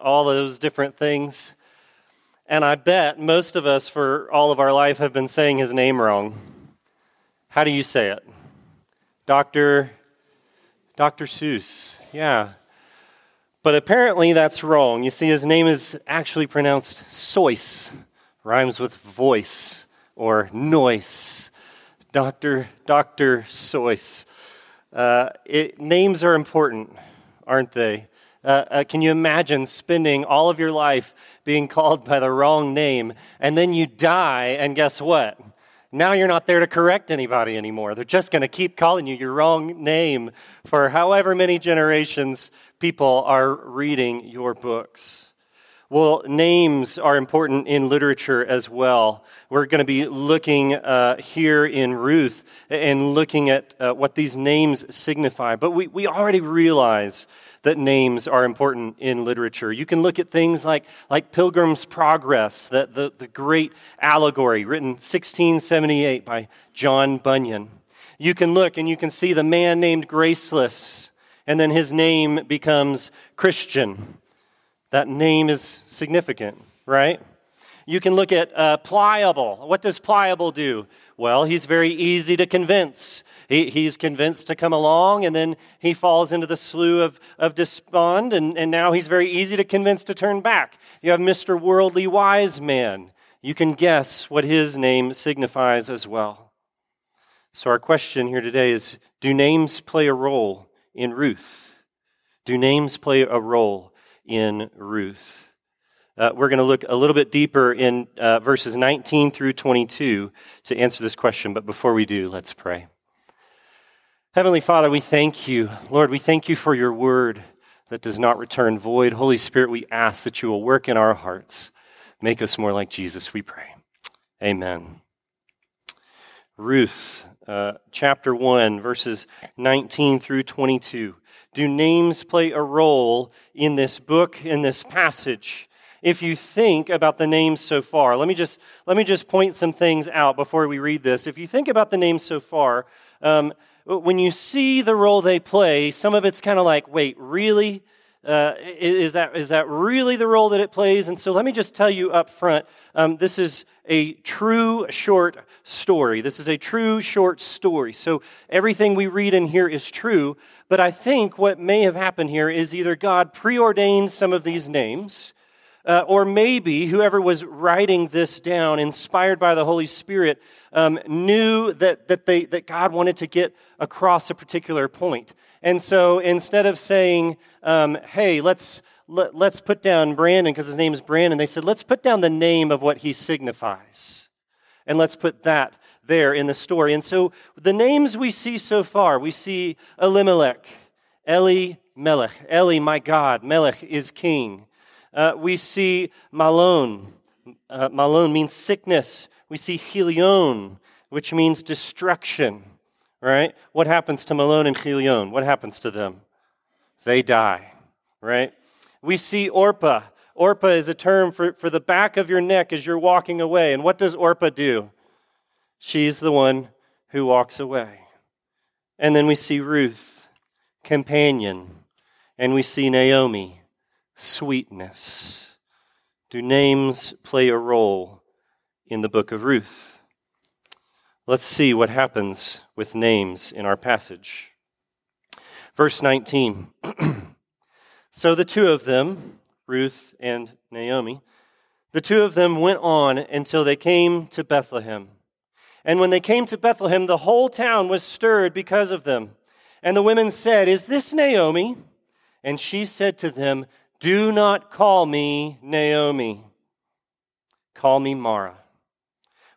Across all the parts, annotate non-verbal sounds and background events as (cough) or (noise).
all those different things. And I bet most of us, for all of our life, have been saying his name wrong. How do you say it? Dr. Dr. Seuss. Yeah. But apparently that's wrong. You see, his name is actually pronounced Seuss, rhymes with voice or noise. Dr. Dr. Seuss. Uh, it, names are important, aren't they? Uh, uh, can you imagine spending all of your life being called by the wrong name, and then you die, and guess what? Now you're not there to correct anybody anymore. They're just going to keep calling you your wrong name for however many generations people are reading your books. Well, names are important in literature as well. We're going to be looking uh, here in Ruth and looking at uh, what these names signify. But we, we already realize that names are important in literature. You can look at things like, like Pilgrim's Progress, the, the, the great allegory written 1678 by John Bunyan. You can look and you can see the man named Graceless, and then his name becomes Christian. That name is significant, right? You can look at uh, pliable. What does pliable do? Well, he's very easy to convince. He, he's convinced to come along, and then he falls into the slough of, of despond, and, and now he's very easy to convince to turn back. You have Mr. Worldly Wise Man. You can guess what his name signifies as well. So, our question here today is Do names play a role in Ruth? Do names play a role in Ruth. Uh, we're going to look a little bit deeper in uh, verses 19 through 22 to answer this question, but before we do, let's pray. Heavenly Father, we thank you. Lord, we thank you for your word that does not return void. Holy Spirit, we ask that you will work in our hearts. Make us more like Jesus, we pray. Amen. Ruth, uh, chapter 1, verses 19 through 22 do names play a role in this book, in this passage? If you think about the names so far, let me just, let me just point some things out before we read this. If you think about the names so far, um, when you see the role they play, some of it's kind of like, wait, really? Uh, is, that, is that really the role that it plays? And so let me just tell you up front um, this is a true short story. This is a true short story. So everything we read in here is true. But I think what may have happened here is either God preordained some of these names. Uh, or maybe whoever was writing this down, inspired by the Holy Spirit, um, knew that, that, they, that God wanted to get across a particular point. And so instead of saying, um, hey, let's, let, us put down Brandon because his name is Brandon, they said, let's put down the name of what he signifies. And let's put that there in the story. And so the names we see so far, we see Elimelech, Eli Melech, Eli, my God, Melech is king. Uh, we see Mahlon. Uh, means sickness. We see Chilion, which means destruction right? What happens to Mahlon and Chilion? What happens to them? They die, right? We see Orpah. Orpah is a term for, for the back of your neck as you're walking away. And what does Orpah do? She's the one who walks away. And then we see Ruth, companion. And we see Naomi, sweetness. Do names play a role in the book of Ruth? Let's see what happens with names in our passage. Verse 19. (clears throat) so the two of them, Ruth and Naomi, the two of them went on until they came to Bethlehem. And when they came to Bethlehem, the whole town was stirred because of them. And the women said, Is this Naomi? And she said to them, Do not call me Naomi. Call me Mara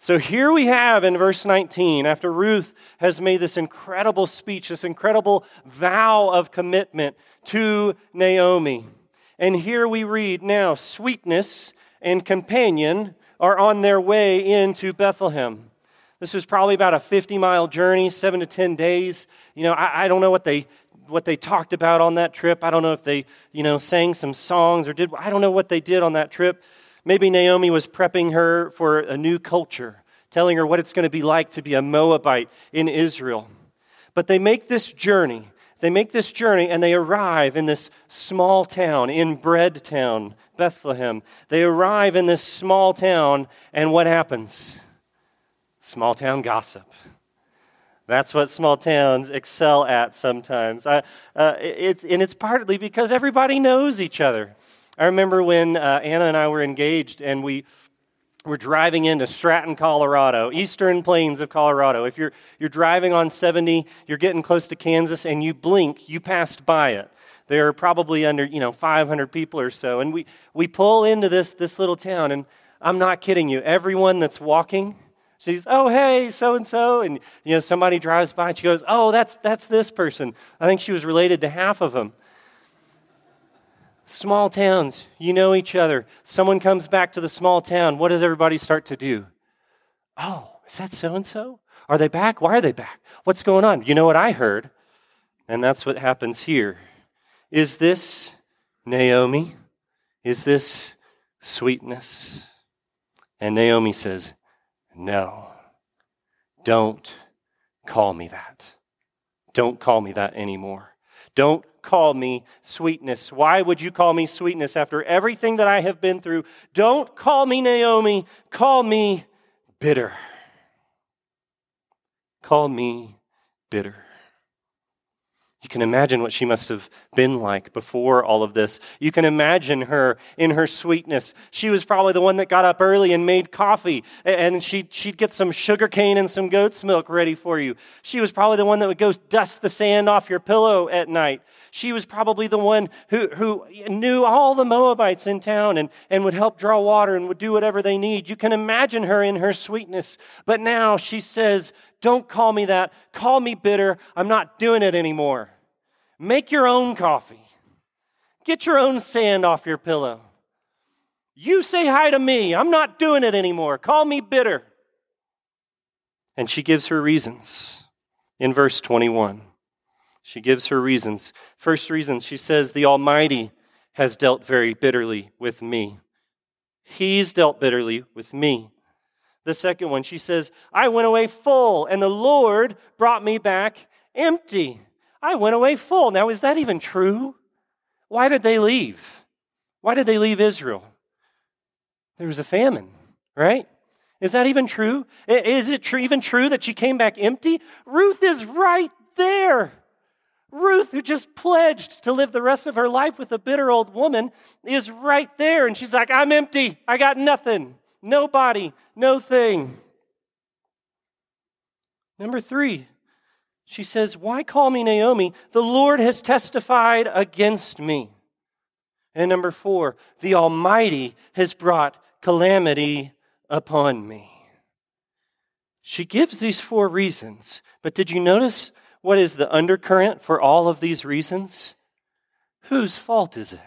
So here we have in verse 19, after Ruth has made this incredible speech, this incredible vow of commitment to Naomi. And here we read now, sweetness and companion are on their way into Bethlehem. This was probably about a 50 mile journey, seven to 10 days. You know, I, I, don't know what they, what they talked about on that trip. I don't know if they, you know, sang some songs or did, I don't know what they did on that trip. Maybe Naomi was prepping her for a new culture, telling her what it's going to be like to be a Moabite in Israel. But they make this journey. They make this journey and they arrive in this small town, in Bread Town, Bethlehem. They arrive in this small town, and what happens? Small town gossip. That's what small towns excel at sometimes. Uh, uh, it's, and it's partly because everybody knows each other. I remember when uh, Anna and I were engaged and we were driving into Stratton, Colorado, eastern plains of Colorado. If you're, you're driving on 70, you're getting close to Kansas, and you blink, you passed by it. There are probably under, you know, 500 people or so. And we, we pull into this, this little town, and I'm not kidding you. Everyone that's walking, She's, oh, hey, so and so. And, you know, somebody drives by and she goes, oh, that's, that's this person. I think she was related to half of them. Small towns, you know each other. Someone comes back to the small town. What does everybody start to do? Oh, is that so and so? Are they back? Why are they back? What's going on? You know what I heard? And that's what happens here. Is this Naomi? Is this sweetness? And Naomi says, no, don't call me that. Don't call me that anymore. Don't call me sweetness. Why would you call me sweetness after everything that I have been through? Don't call me Naomi. Call me bitter. Call me bitter. You can imagine what she must have been like before all of this. You can imagine her in her sweetness. She was probably the one that got up early and made coffee, and she'd, she'd get some sugar cane and some goat's milk ready for you. She was probably the one that would go dust the sand off your pillow at night. She was probably the one who, who knew all the Moabites in town and, and would help draw water and would do whatever they need. You can imagine her in her sweetness. But now she says, don't call me that. Call me bitter. I'm not doing it anymore. Make your own coffee. Get your own sand off your pillow. You say hi to me. I'm not doing it anymore. Call me bitter. And she gives her reasons in verse 21. She gives her reasons. First reason, she says, The Almighty has dealt very bitterly with me. He's dealt bitterly with me. The second one, she says, I went away full, and the Lord brought me back empty. I went away full. Now, is that even true? Why did they leave? Why did they leave Israel? There was a famine, right? Is that even true? Is it true, even true that she came back empty? Ruth is right there. Ruth, who just pledged to live the rest of her life with a bitter old woman, is right there. And she's like, I'm empty. I got nothing. Nobody, no thing. Number three, she says, Why call me Naomi? The Lord has testified against me. And number four, the Almighty has brought calamity upon me. She gives these four reasons, but did you notice what is the undercurrent for all of these reasons? Whose fault is it?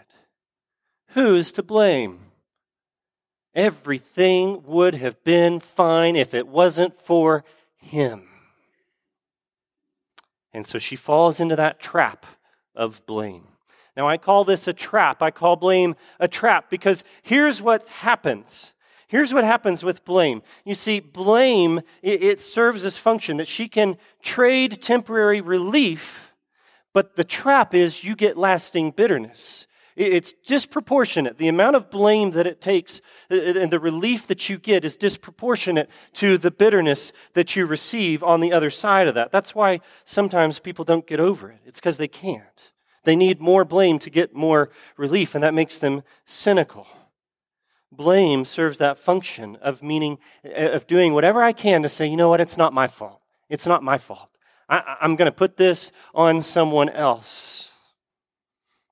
Who is to blame? Everything would have been fine if it wasn't for him. And so she falls into that trap of blame. Now, I call this a trap. I call blame a trap because here's what happens. Here's what happens with blame. You see, blame, it, it serves this function that she can trade temporary relief, but the trap is you get lasting bitterness. It's disproportionate. The amount of blame that it takes uh, uh, and the relief that you get is disproportionate to the bitterness that you receive on the other side of that. That's why sometimes people don't get over it. It's because they can't. They need more blame to get more relief, and that makes them cynical. Blame serves that function of meaning, uh, of doing whatever I can to say, you know what, it's not my fault. It's not my fault. I, am going to put this on someone else.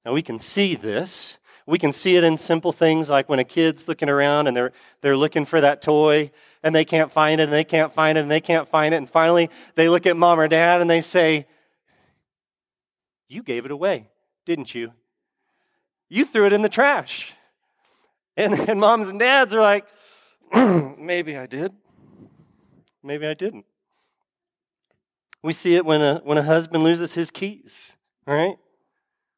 Now we can see this. We can see it in simple things like when a kid's looking around and they're, they're looking for that toy and they can't find it and they can't find it and they can't find it. And finally they look at mom or dad and they say, You gave it away, didn't you? You threw it in the trash. And, and (laughs) moms and dads are like, (clears throat) maybe I did. Maybe I didn't. We see it when a, when a husband loses his keys, right?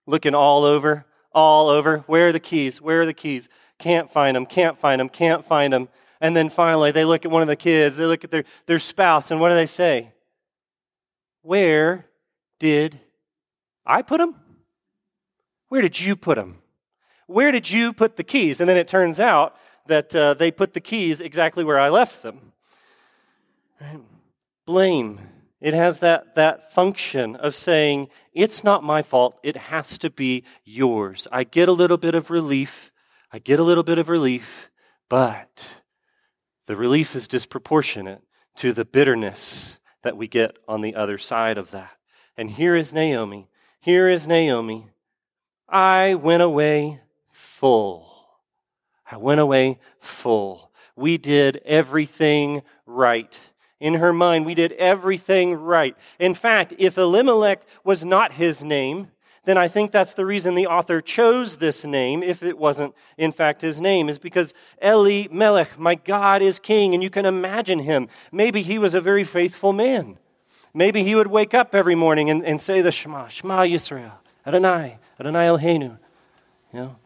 Looking all over, all over. Where are the keys? Where are the keys? Can't find them, can't find them, can't find them. And then finally, they look at one of the kids, they look at their, their spouse, and what do they say? Where did I put them? Where did you put them? Where did you put the keys? And then it turns out that uh, they put the keys exactly where I left them. Right? Blame. It has that, that function of saying, it's not my fault, it has to be yours. I get a little bit of relief. I get a little bit of relief, but the relief is disproportionate to the bitterness that we get on the other side of that. And here is Naomi. Here is Naomi. I went away full. I went away full. We did everything right. In her mind, we did everything right. In fact, if Elimelech was not his name, then I think that's the reason the author chose this name, if it wasn't, in fact, his name, is because Eli Melech, my God is king, and you can imagine him. Maybe he was a very faithful man. Maybe he would wake up every morning and, and say the Shema, Shema Yisrael, Adonai, Adonai Eloheinu. You know,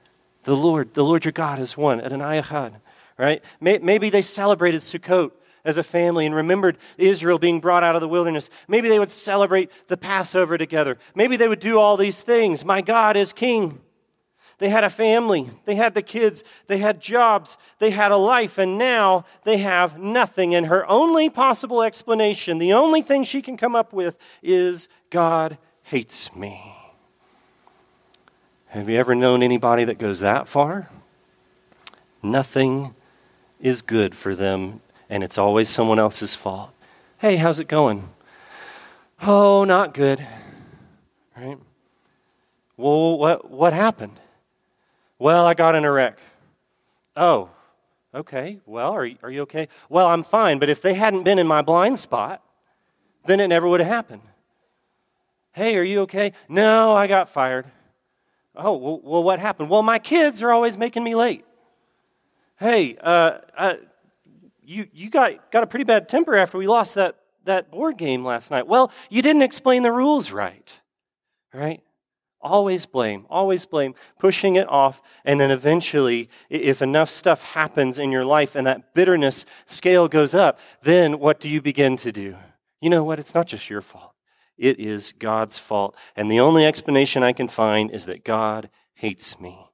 the Lord, the Lord your God is one, Adonai Echad. Right? Maybe they celebrated Sukkot as a family and remembered Israel being brought out of the wilderness. Maybe they would celebrate the Passover together. Maybe they would do all these things. My God is king. They had a family, they had the kids, they had jobs, they had a life, and now they have nothing. And her only possible explanation, the only thing she can come up with, is God hates me. Have you ever known anybody that goes that far? Nothing is good for them and it's always someone else's fault. Hey, how's it going? Oh, not good. Right? Well, what, what happened? Well, I got in a wreck. Oh, okay. Well, are are you okay? Well, I'm fine, but if they hadn't been in my blind spot, then it never would have happened. Hey, are you okay? No, I got fired. Oh, well, well what happened? Well, my kids are always making me late. Hey, uh, uh, you, you got, got a pretty bad temper after we lost that, that board game last night. Well, you didn't explain the rules right, right? Always blame, always blame, pushing it off. And then eventually, if enough stuff happens in your life and that bitterness scale goes up, then what do you begin to do? You know what? It's not just your fault. It is God's fault. And the only explanation I can find is that God hates me.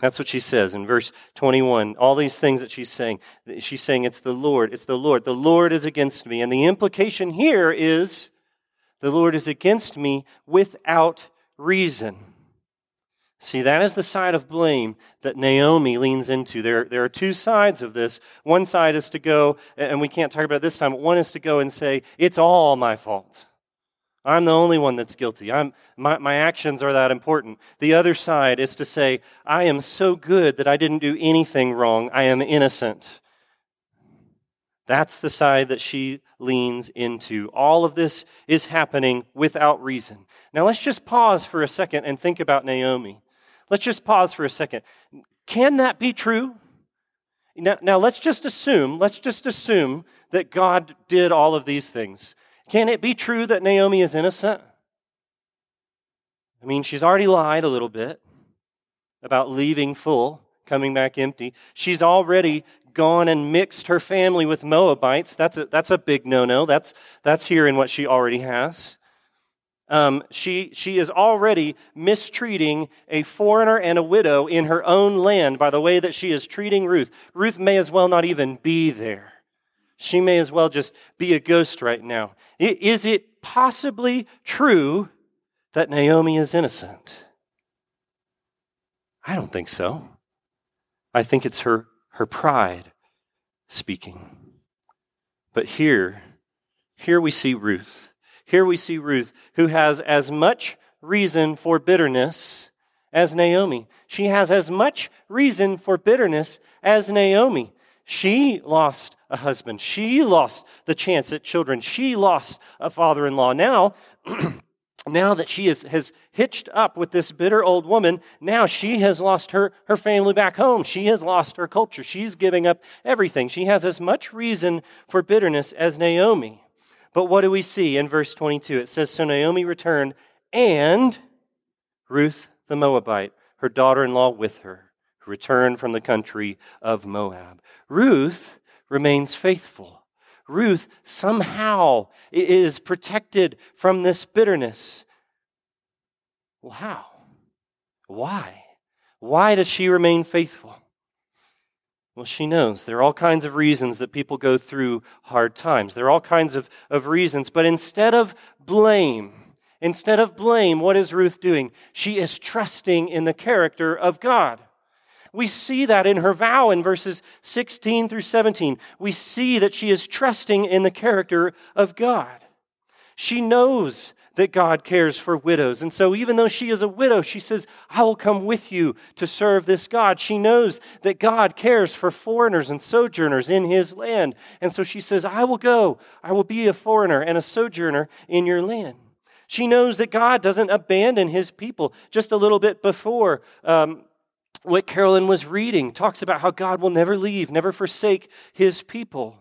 That's what she says in verse 21. All these things that she's saying. She's saying, It's the Lord. It's the Lord. The Lord is against me. And the implication here is the Lord is against me without reason. See, that is the side of blame that Naomi leans into. There, there are two sides of this. One side is to go, and we can't talk about this time, but one is to go and say, It's all my fault. I'm the only one that's guilty. I'm, my, my actions are that important. The other side is to say, I am so good that I didn't do anything wrong. I am innocent. That's the side that she leans into. All of this is happening without reason. Now let's just pause for a second and think about Naomi. Let's just pause for a second. Can that be true? Now, now let's just assume, let's just assume that God did all of these things. Can it be true that Naomi is innocent? I mean, she's already lied a little bit about leaving full, coming back empty. She's already gone and mixed her family with Moabites. That's a, that's a big no no. That's, that's here in what she already has. Um, she, she is already mistreating a foreigner and a widow in her own land by the way that she is treating Ruth. Ruth may as well not even be there. She may as well just be a ghost right now. Is it possibly true that Naomi is innocent? I don't think so. I think it's her, her pride speaking. But here, here we see Ruth. Here we see Ruth, who has as much reason for bitterness as Naomi. She has as much reason for bitterness as Naomi. She lost a husband. She lost the chance at children. She lost a father in law. Now, (clears throat) now that she is, has hitched up with this bitter old woman, now she has lost her, her family back home. She has lost her culture. She's giving up everything. She has as much reason for bitterness as Naomi. But what do we see in verse 22? It says, So Naomi returned, and Ruth the Moabite, her daughter in law with her, returned from the country of Moab. Ruth remains faithful. Ruth somehow is protected from this bitterness. Well, how? Why? Why does she remain faithful? Well, she knows there are all kinds of reasons that people go through hard times. There are all kinds of, of reasons. But instead of blame, instead of blame, what is Ruth doing? She is trusting in the character of God. We see that in her vow in verses 16 through 17. We see that she is trusting in the character of God. She knows that God cares for widows. And so, even though she is a widow, she says, I will come with you to serve this God. She knows that God cares for foreigners and sojourners in his land. And so she says, I will go. I will be a foreigner and a sojourner in your land. She knows that God doesn't abandon his people. Just a little bit before, um, what Carolyn was reading talks about how God will never leave, never forsake his people.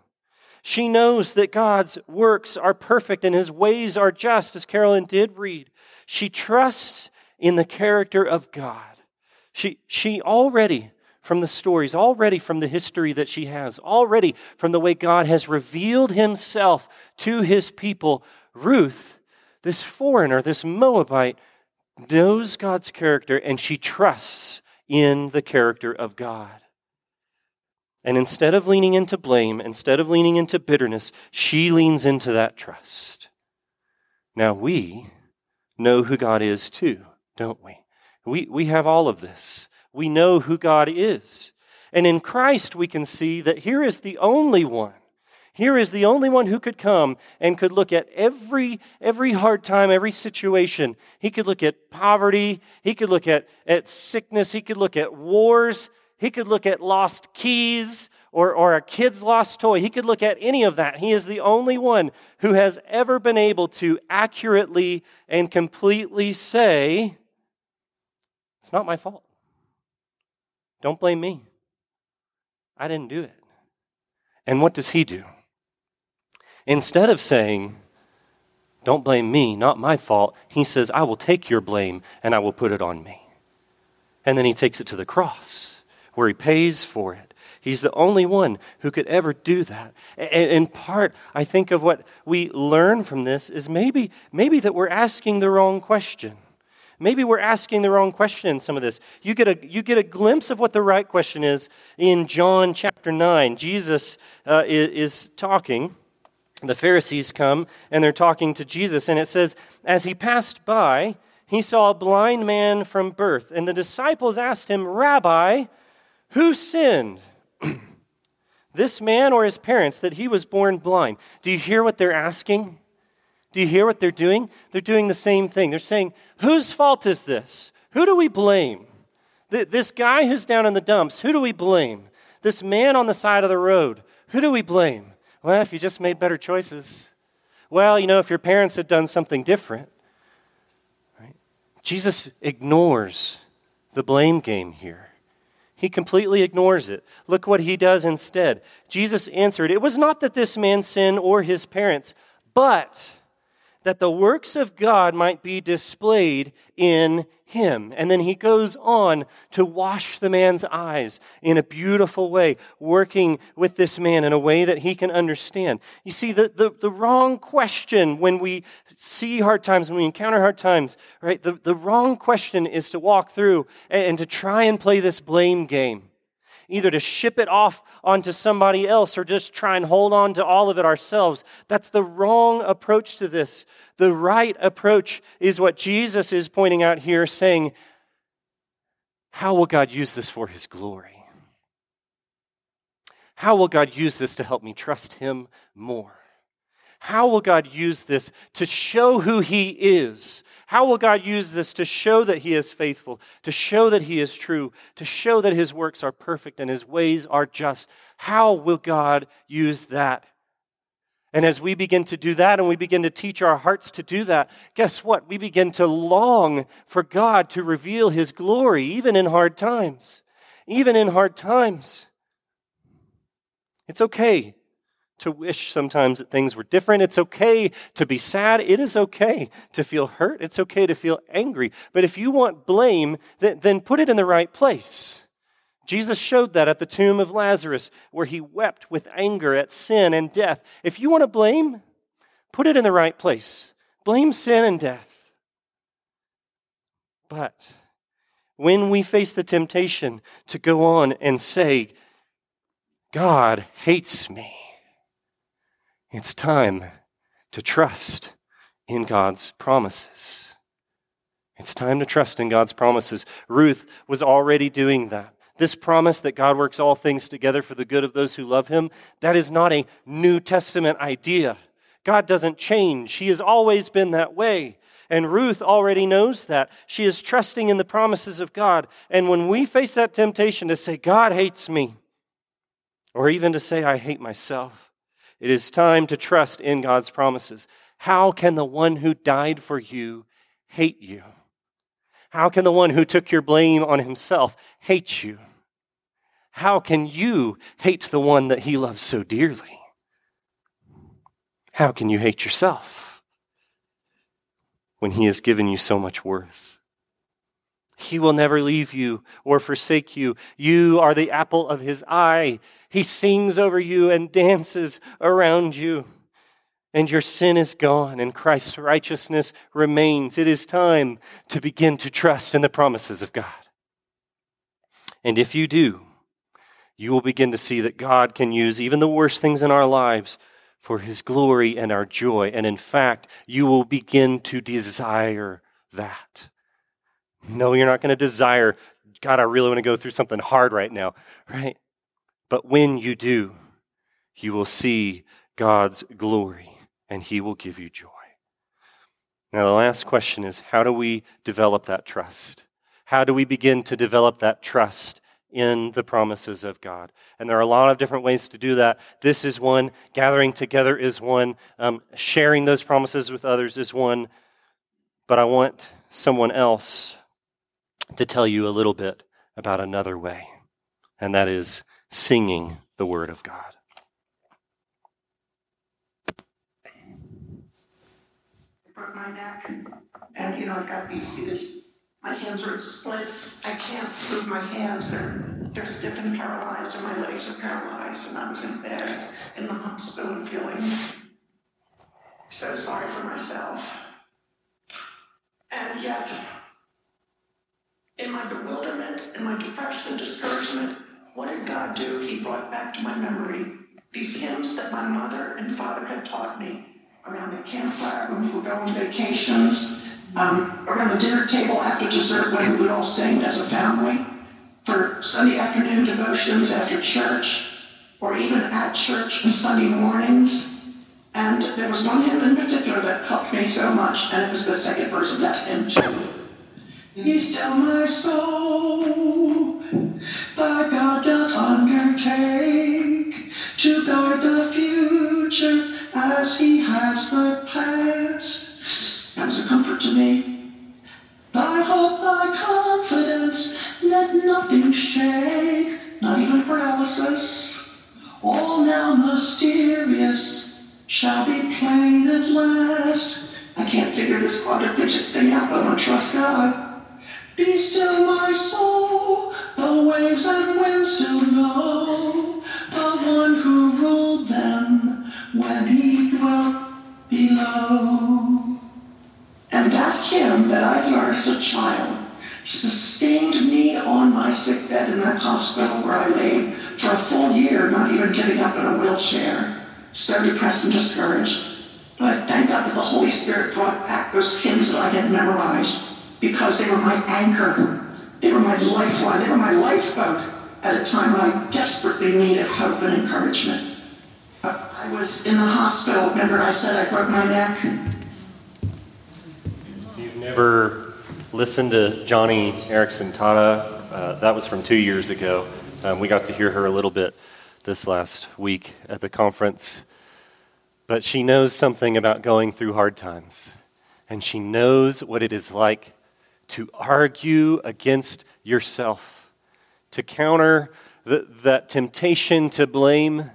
She knows that God's works are perfect and his ways are just, as Carolyn did read. She trusts in the character of God. She, she already, from the stories, already from the history that she has, already from the way God has revealed himself to his people, Ruth, this foreigner, this Moabite, knows God's character and she trusts in the character of God. And instead of leaning into blame, instead of leaning into bitterness, she leans into that trust. Now we know who God is too, don't we? We, we have all of this. We know who God is. And in Christ, we can see that here is the only one here is the only one who could come and could look at every, every hard time, every situation. He could look at poverty. He could look at, at sickness. He could look at wars. He could look at lost keys or, or a kid's lost toy. He could look at any of that. He is the only one who has ever been able to accurately and completely say, It's not my fault. Don't blame me. I didn't do it. And what does he do? Instead of saying, Don't blame me, not my fault, he says, I will take your blame and I will put it on me. And then he takes it to the cross where he pays for it. He's the only one who could ever do that. And in part, I think of what we learn from this is maybe, maybe that we're asking the wrong question. Maybe we're asking the wrong question in some of this. You get a, you get a glimpse of what the right question is in John chapter 9. Jesus uh, is, is talking the Pharisees come and they're talking to Jesus, and it says, As he passed by, he saw a blind man from birth. And the disciples asked him, Rabbi, who sinned? (clears throat) this man or his parents that he was born blind? Do you hear what they're asking? Do you hear what they're doing? They're doing the same thing. They're saying, Whose fault is this? Who do we blame? This guy who's down in the dumps, who do we blame? This man on the side of the road, who do we blame? Well, if you just made better choices. Well, you know, if your parents had done something different. Right? Jesus ignores the blame game here. He completely ignores it. Look what he does instead. Jesus answered, It was not that this man sinned or his parents, but that the works of God might be displayed in him. And then he goes on to wash the man's eyes in a beautiful way, working with this man in a way that he can understand. You see, the, the, the wrong question when we see hard times, when we encounter hard times, right? The, the wrong question is to walk through and, and to try and play this blame game either to ship it off onto somebody else or just try and hold on to all of it ourselves. That's the wrong approach to this. The right approach is what Jesus is pointing out here, saying, How will God use this for his glory? How will God use this to help me trust him more? How will God use this to show who He is? How will God use this to show that He is faithful, to show that He is true, to show that His works are perfect and His ways are just? How will God use that? And as we begin to do that and we begin to teach our hearts to do that, guess what? We begin to long for God to reveal His glory, even in hard times. Even in hard times. It's okay to wish sometimes that things were different. It's okay to be sad. It is okay to feel hurt. It's okay to feel angry. But if you want blame, then, put it in the right place. Jesus showed that at the tomb of Lazarus, where he wept with anger at sin and death. If you want to blame, put it in the right place. Blame sin and death. But when we face the temptation to go on and say, God hates me, it's time to trust in God's promises. It's time to trust in God's promises. Ruth was already doing that. This promise that God works all things together for the good of those who love him, that is not a New Testament idea. God doesn't change. He has always been that way. And Ruth already knows that. She is trusting in the promises of God. And when we face that temptation to say, God hates me, or even to say, I hate myself, it is time to trust in God's promises. How can the one who died for you hate you? How can the one who took your blame on himself hate you? How can you hate the one that he loves so dearly? How can you hate yourself when he has given you so much worth? He will never leave you or forsake you. You are the apple of his eye. He sings over you and dances around you. And your sin is gone and Christ's righteousness remains. It is time to begin to trust in the promises of God. And if you do, you will begin to see that God can use even the worst things in our lives for his glory and our joy. And in fact, you will begin to desire that. No, you're not going to desire, God, I really want to go through something hard right now, right? But when you do, you will see God's glory and he will give you joy. Now, the last question is how do we develop that trust? How do we begin to develop that trust in the promises of God. And there are a lot of different ways to do that. This is one. Gathering together is one. Um, sharing those promises with others is one. But I want someone else to tell you a little bit about another way, and that is singing the Word of God. my and you know, I've got these my hands are. I can't move my hands. They're, they're stiff and paralyzed, and my legs are paralyzed. And I was in bed in the hospital feeling so sorry for myself. And yet, in my bewilderment, in my depression and discouragement, what did God do? He brought back to my memory these hymns that my mother and father had taught me around the campfire when we would go on vacations um, around the dinner table after dessert when we would all sing as a family, for Sunday afternoon devotions after church, or even at church on Sunday mornings. And there was one hymn in particular that helped me so much, and it was the second verse of that hymn too. Be still my soul, thy God doth undertake to guard the future as he has the past. That was a comfort to me. Thy hope, thy confidence, let nothing shake, not even paralysis. All now mysterious shall be plain at last. I can't figure this quadriplegic thing out, but gonna trust God. Be still, my soul, the waves and winds do know, the one who ruled them when he dwelt below. And that hymn that I learned as a child sustained me on my sick bed in that hospital where I lay for a full year, not even getting up in a wheelchair, so depressed and discouraged. But thank God that the Holy Spirit brought back those hymns that I had memorized because they were my anchor. They were my lifeline. They were my lifeboat at a time when I desperately needed hope and encouragement. I was in the hospital. Remember, I said I broke my neck? You've never listened to Joni Eareckson Tada? Uh, that was from two years ago. Um, we got to hear her a little bit this last week at the conference. But she knows something about going through hard times. And she knows what it is like to argue against yourself, to counter the, that temptation to blame,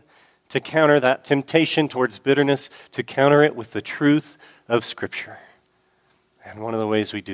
to counter that temptation towards bitterness, to counter it with the truth of Scripture. And one of the ways we do